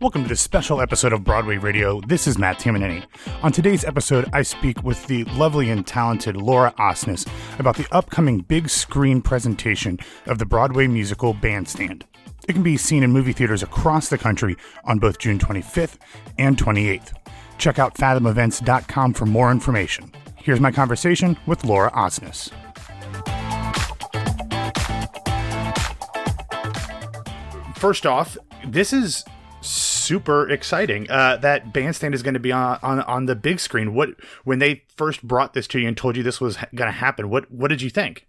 Welcome to this special episode of Broadway Radio. This is Matt Tamanini. On today's episode, I speak with the lovely and talented Laura Osnes about the upcoming big screen presentation of the Broadway musical Bandstand. It can be seen in movie theaters across the country on both June 25th and 28th. Check out fathomevents.com for more information. Here's my conversation with Laura Osnes. First off, this is super exciting. Uh, that bandstand is going to be on, on on the big screen. What when they first brought this to you and told you this was going to happen? What what did you think?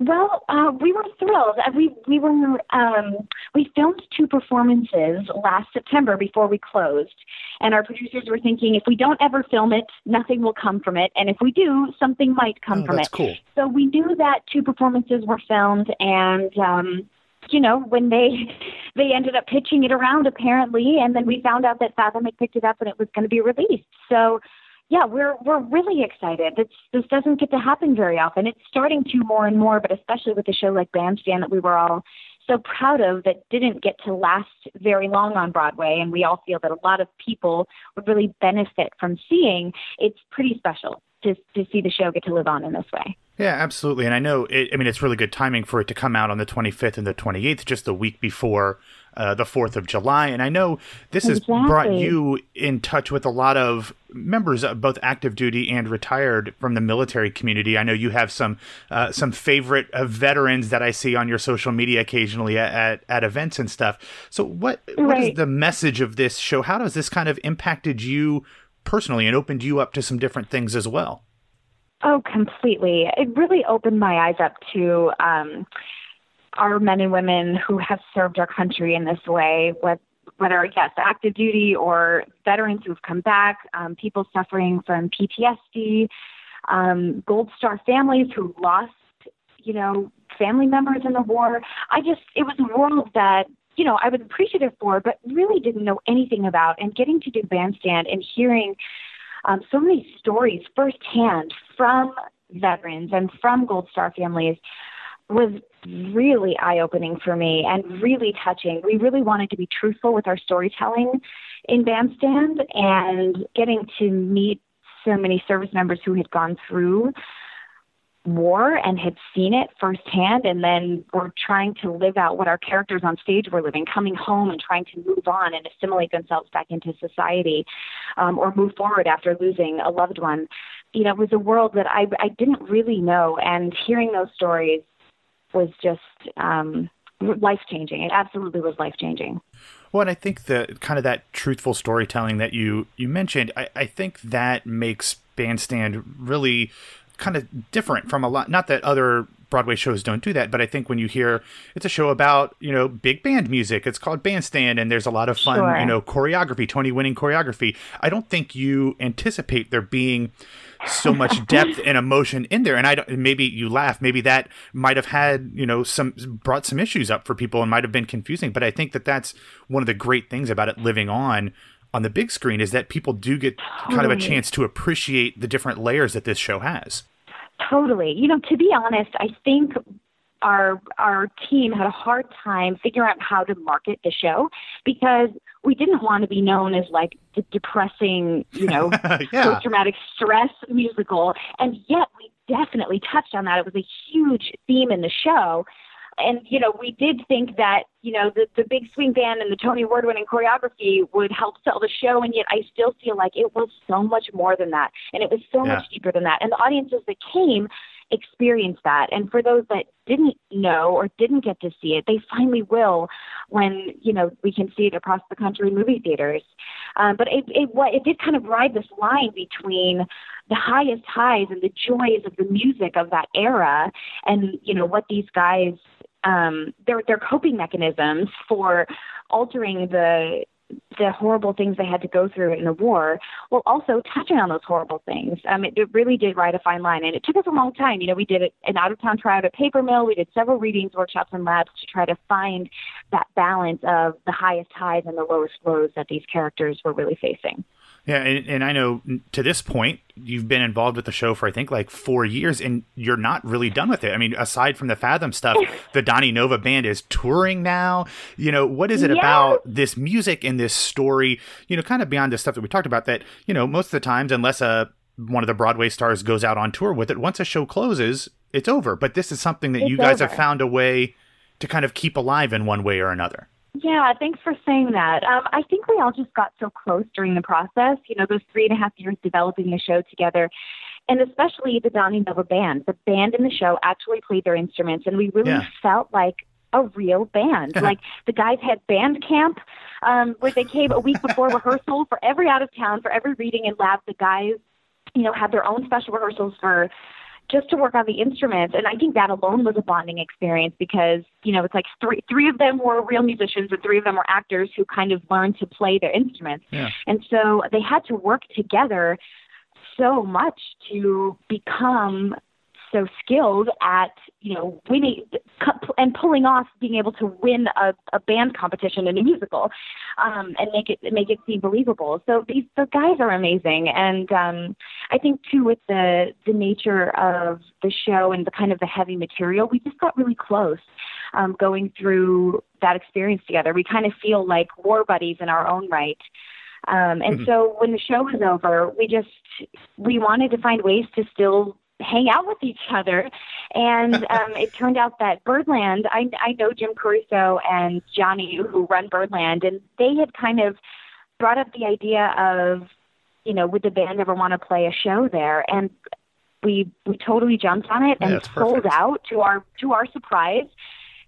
Well, uh, we were thrilled. Uh, we we were um, we filmed two performances last September before we closed, and our producers were thinking if we don't ever film it, nothing will come from it, and if we do, something might come oh, from that's it. Cool. So we knew that two performances were filmed, and um, you know when they they ended up pitching it around apparently, and then we found out that Fathom had picked it up and it was going to be released. So yeah, we're we're really excited. It's, this doesn't get to happen very often. It's starting to more and more, but especially with a show like Bandstand that we were all so proud of that didn't get to last very long on Broadway, and we all feel that a lot of people would really benefit from seeing. It's pretty special to to see the show get to live on in this way. Yeah, absolutely. And I know, it, I mean, it's really good timing for it to come out on the 25th and the 28th, just the week before uh, the 4th of July. And I know this exactly. has brought you in touch with a lot of members of both active duty and retired from the military community. I know you have some uh, some favorite uh, veterans that I see on your social media occasionally at, at, at events and stuff. So what right. what is the message of this show? How does this kind of impacted you personally and opened you up to some different things as well? Oh, completely. It really opened my eyes up to um, our men and women who have served our country in this way, with, whether, yes, active duty or veterans who've come back, um, people suffering from PTSD, um, Gold Star families who lost, you know, family members in the war. I just, it was a world that you know, I was appreciative for, but really didn't know anything about. And getting to do bandstand and hearing um, so many stories firsthand from veterans and from Gold Star families was really eye opening for me and really touching. We really wanted to be truthful with our storytelling in Bandstand and getting to meet so many service members who had gone through war and had seen it firsthand and then were trying to live out what our characters on stage were living coming home and trying to move on and assimilate themselves back into society um, or move forward after losing a loved one. You know it was a world that i i didn't really know and hearing those stories was just um life changing it absolutely was life changing well, and I think the kind of that truthful storytelling that you you mentioned, I, I think that makes Bandstand really kind of different from a lot. Not that other Broadway shows don't do that, but I think when you hear it's a show about you know big band music, it's called Bandstand, and there's a lot of fun sure. you know choreography, Tony winning choreography. I don't think you anticipate there being so much depth and emotion in there, and I don't, maybe you laugh, maybe that might have had you know some brought some issues up for people and might have been confusing, but I think that that's one of the great things about it living on on the big screen is that people do get totally. kind of a chance to appreciate the different layers that this show has. Totally. You know, to be honest, I think our our team had a hard time figuring out how to market the show because we didn't want to be known as like the depressing, you know, yeah. post traumatic stress musical, and yet we definitely touched on that. It was a huge theme in the show and you know we did think that you know the the big swing band and the Tony Award winning choreography would help sell the show, and yet I still feel like it was so much more than that, and it was so Yeah. much deeper than that, and the audiences that came experienced that, and for those that didn't know or didn't get to see it, they finally will when you know we can see it across the country in movie theaters. Um, but it it what it did kind of ride this line between the highest highs and the joys of the music of that era, and you know what these guys um, their their coping mechanisms for altering the the horrible things they had to go through in the war, while also touching on those horrible things. Um, it, it really did ride a fine line, and it took us a long time. You know, we did an out of town tryout at Paper Mill. We did several readings, workshops, and labs to try to find that balance of the highest highs and the lowest lows that these characters were really facing. Yeah, and, and, I know to this point you've been involved with the show for I think like four years, and you're not really done with it. I mean, aside from the Fathom stuff, the Donny Nova band is touring now. You know, what is it yes. about this music and this story? You know, kind of beyond the stuff that we talked about. That you know, most of the times, unless a one of the Broadway stars goes out on tour with it, once a show closes, it's over. But this is something that it's you guys over. have found a way to kind of keep alive in one way or another. Yeah, thanks for saying that. Um, I think we all just got so close during the process, you know, those three and a half years developing the show together, and especially the Donny Nova band. The band in the show actually played their instruments, and we really yeah. felt like a real band. like the guys had band camp um, where they came a week before rehearsal for every out of town, for every reading and lab. The guys, you know, had their own special rehearsals for just to work on the instruments. And I think that alone was a bonding experience because, you know, it's like three three of them were real musicians and three of them were actors who kind of learned to play their instruments. Yeah. And so they had to work together so much to become so skilled at you know winning and pulling off being able to win a, a band competition in a musical um, and make it make it seem believable. So these the guys are amazing, and um, I think too with the the nature of the show and the kind of the heavy material, we just got really close um, going through that experience together. We kind of feel like war buddies in our own right. Um, and mm-hmm. so when the show was over, we just we wanted to find ways to still hang out with each other. And um, it turned out that Birdland, I, I know Jim Caruso and Johnny who run Birdland, and they had kind of brought up the idea of, you know, would the band ever want to play a show there? And we we totally jumped on it and yeah, sold out to our to our surprise.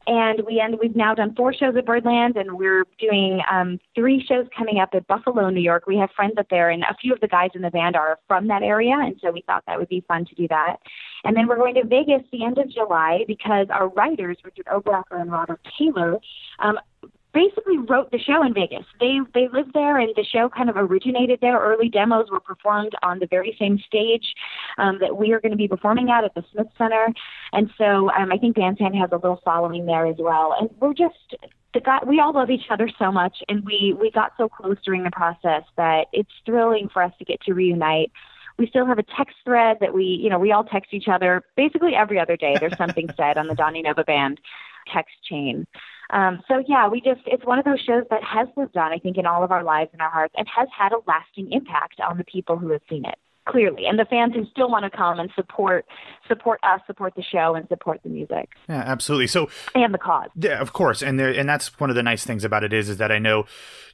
And we end, we've now done four shows at Birdland, and we're doing um, three shows coming up at Buffalo, New York. We have friends up there, and a few of the guys in the band are from that area, and so we thought that would be fun to do that. And then we're going to Vegas the end of July because our writers, Richard Oberacker and Robert Taylor, um, basically wrote the show in Vegas. They they lived there, and the show kind of originated there. Early demos were performed on the very same stage um, that we are going to be performing at at the Smith Center, and so um, I think Bandstand has a little following there as well. And we're just the guy, we all love each other so much, and we we got so close during the process that it's thrilling for us to get to reunite. We still have a text thread that we, you know, we all text each other basically every other day. There's something said on the Donny Nova Band text chain. Um, so yeah, we just it's one of those shows that has lived on, I think, in all of our lives and our hearts, and has had a lasting impact on the people who have seen it clearly, and the fans who still want to come and support support us, support the show, and support the music. Yeah, absolutely. So and the cause. Yeah, of course, and there, and that's one of the nice things about it is is that I know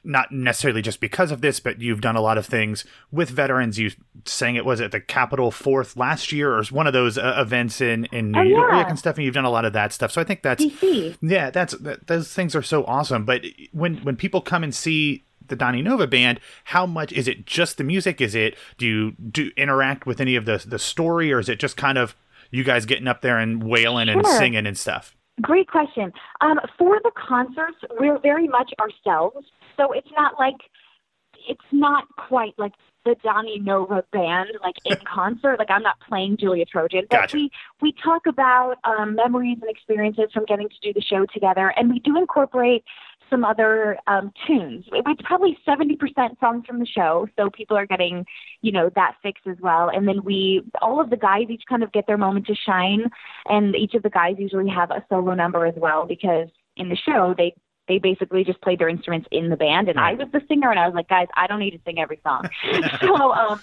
not necessarily just because of this, but you've done a lot of things with veterans. You saying it was at the Capitol Fourth last year, or one of those uh, events in in New oh, York yeah. and stuff. And you've done a lot of that stuff. So I think that's DC. yeah, that's that, those things are so awesome. But when when people come and see the Donny Nova band, how much is it just the music? Is it do you do interact with any of the the story, or is it just kind of you guys getting up there and wailing sure. and singing and stuff? Great question. Um, for the concerts, we're very much ourselves, so it's not like it's not quite like the Donny Nova band, like in concert. Like I'm not playing Julia Trojan, but gotcha. we we talk about um, memories and experiences from getting to do the show together, and we do incorporate some other um, tunes. It's probably 70% songs from the show, so people are getting, you know, that fix as well. And then we, all of the guys each kind of get their moment to shine, and each of the guys usually have a solo number as well because in the show they they basically just played their instruments in the band and I was the singer and I was like, guys, I don't need to sing every song. so um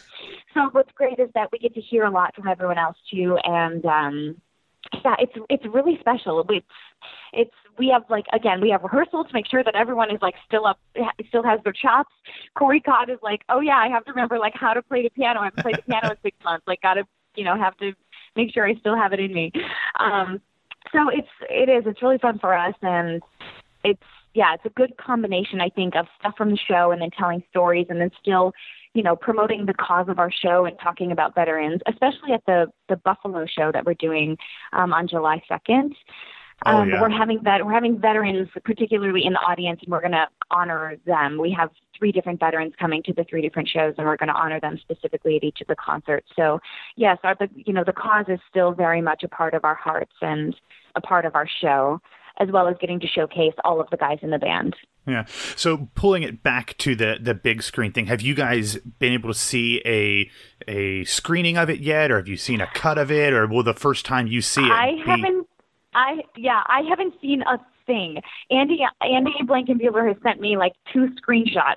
so what's great is that we get to hear a lot from everyone else too and um yeah, it's it's really special. It's it's we have like again we have rehearsal to make sure that everyone is like still up still has their chops. Corey Cott is like, oh yeah, I have to remember like how to play the piano. I haven't played the piano in six months. Like, gotta you know have to make sure I still have it in me. Um, so it's it is it's really fun for us and it's yeah it's a good combination I think of stuff from the show and then telling stories and then still you know, promoting the cause of our show and talking about veterans, especially at the the Buffalo show that we're doing um, on July second. Oh, um, yeah. We're having that. We're having veterans, particularly in the audience, and we're going to honor them. We have three different veterans coming to the three different shows, and we're going to honor them specifically at each of the concerts. So, yes, our, the you know the cause is still very much a part of our hearts and a part of our show. As well as getting to showcase all of the guys in the band. Yeah. So pulling it back to the the big screen thing, have you guys been able to see a a screening of it yet, or have you seen a cut of it, or will the first time you see it? I be... haven't. I yeah, I haven't seen a thing. Andy Andy Blankenbuehler has sent me like two screenshots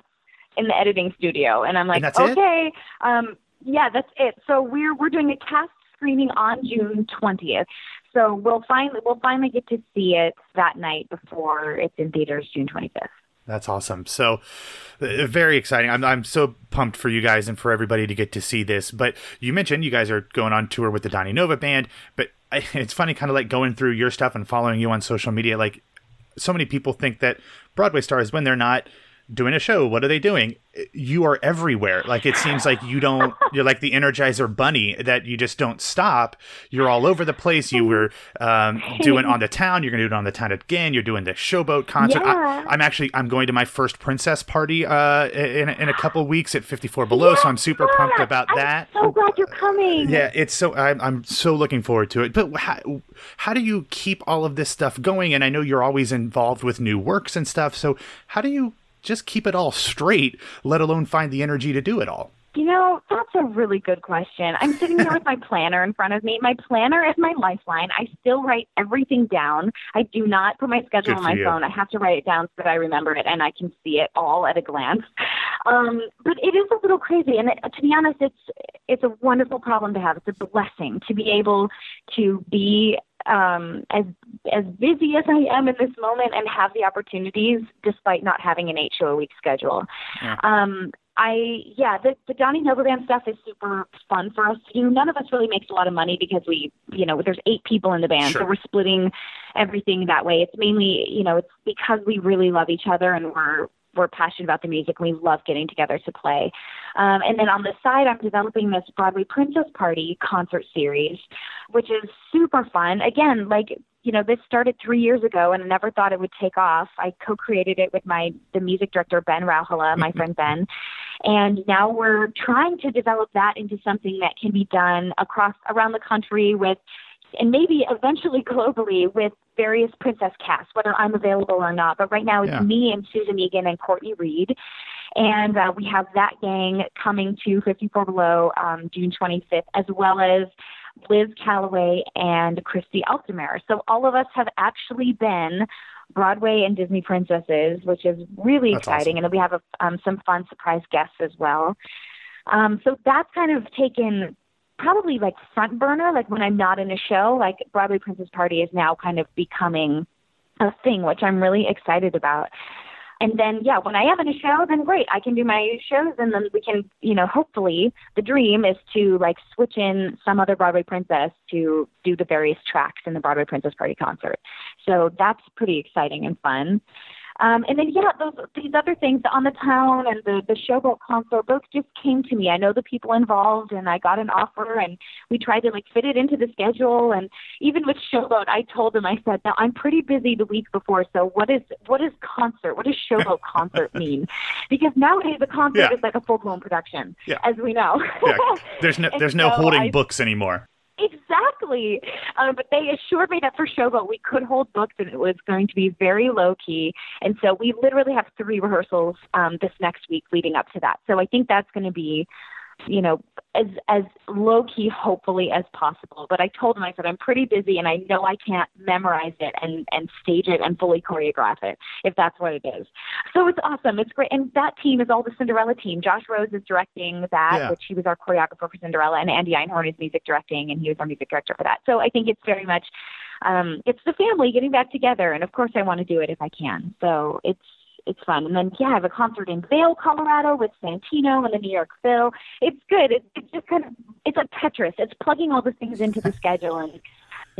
in the editing studio, and I'm like, and okay, um, yeah, that's it. So we're we're doing a cast screening on June 20th. So we'll finally we'll finally get to see it that night before it's in theaters June 25th. That's awesome. So uh, very exciting. I'm I'm so pumped for you guys and for everybody to get to see this. But you mentioned you guys are going on tour with the Donny Nova band, but it's funny kind of like going through your stuff and following you on social media like so many people think that Broadway stars when they're not doing a show. What are they doing? You are everywhere. Like it seems like you don't. You're like the Energizer Bunny that you just don't stop. You're all over the place. You were um, doing on the town. You're going to do it on the town again. You're doing the showboat concert. Yeah. I, am actually I'm going to my first princess party uh, in in a couple weeks at 54 Below. Yeah, so I'm super yeah. pumped about I'm that. so glad you're coming. Yeah, it's so I'm I'm so looking forward to it. But how how do you keep all of this stuff going? And I know you're always involved with new works and stuff. So how do you just keep it all straight, let alone find the energy to do it all? You know, that's a really good question. I'm sitting here with my planner in front of me. My planner is my lifeline. I still write everything down. I do not put my schedule Good on my you. phone. I have to write it down so that I remember it and I can see it all at a glance. Um, but it is a little crazy, and it, to be honest, it's it's a wonderful problem to have. It's a blessing to be able to be um, as as busy as I am in this moment and have the opportunities despite not having an eight show a week schedule. Yeah. Um, I yeah, the the Donny Nova Band stuff is super fun for us to do. None of us really makes a lot of money because we you know there's eight people in the band, Sure. so we're splitting everything that way. It's mainly you know it's because we really love each other and we're we're passionate about the music and we love getting together to play. Um, and then on the side, I'm developing this Broadway Princess Party concert series, which is super fun. Again, like you know, this started three years ago, and I never thought it would take off. I co-created it with my the music director Ben Rauhala, my friend Ben, and now we're trying to develop that into something that can be done across around the country with and maybe eventually globally with various princess casts, whether I'm available or not. But right now it's Yeah. me and Susan Egan and Courtney Reed. And uh, we have that gang coming to 54 Below um, June 25th, as well as Liz Callaway and Christy Altomare. So all of us have actually been Broadway and Disney princesses, which is really That's exciting. awesome. And then we have a, um, some fun surprise guests as well. Um, so that's kind of taken probably like front burner, like when I'm not in a show, like Broadway Princess Party is now kind of becoming a thing, which I'm really excited about. And then, yeah, when I am in a show, then great, I can do my shows, and then we can, you know, hopefully the dream is to like switch in some other Broadway princess to do the various tracks in the Broadway Princess Party concert. So that's pretty exciting and fun. Um, and then yeah, those these other things on the town and the the showboat concert both just came to me. I know the people involved, and I got an offer, and we tried to like fit it into the schedule. And even with showboat, I told them I said, "Now I'm pretty busy the week before, so what is what is concert? What does showboat concert mean? Because nowadays a concert Yeah. is like a full blown production, Yeah. as we know. Yeah, there's no there's no so holding I- books anymore. Exactly. Um, but they assured me that for Showboat we could hold books and it was going to be very low key. And so we literally have three rehearsals um, this next week leading up to that. So I think that's going to be, you know, as as low key hopefully as possible. But I told him I said I'm pretty busy and I know I can't memorize it and and stage it and fully choreograph it if that's what it is. So it's awesome. It's great. And that team is all the Cinderella team. Josh Rhodes is directing that, Yeah. which he was our choreographer for Cinderella, and Andy Einhorn is music directing, and he was our music director for that. So I think it's very much, um, it's the family getting back together, and of course I want to do it if I can. So it's it's fun. And then yeah, I have a concert in Vail, Colorado with Santino and the New York Phil. It's good. It's, it's just kind of it's like Tetris. It's plugging all the things into the schedule and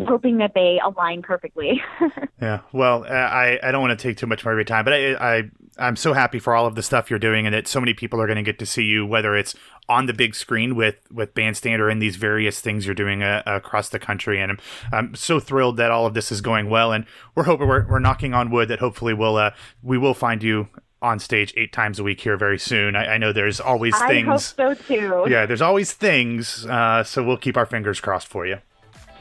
hoping that they align perfectly. Yeah. Well, uh, I I don't want to take too much more of your time, but I I I'm so happy for all of the stuff you're doing, and that so many people are going to get to see you, whether it's on the big screen with with Bandstand or in these various things you're doing uh, across the country. And I'm I'm so thrilled that all of this is going well, and we're hoping we're we're knocking on wood that hopefully we'll uh we will find you on stage eight times a week here very soon. I, I know there's always things. I hope so too. Yeah, there's always things. Uh, so we'll keep our fingers crossed for you.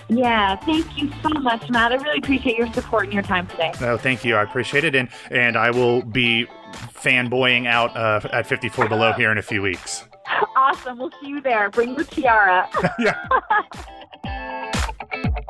Yeah, thank you so much, Matt. I really appreciate your support and your time today. No, thank you. I appreciate it, and and I will be fanboying out uh, at 54 Below here in a few weeks. Awesome. We'll see you there. Bring the tiara. yeah.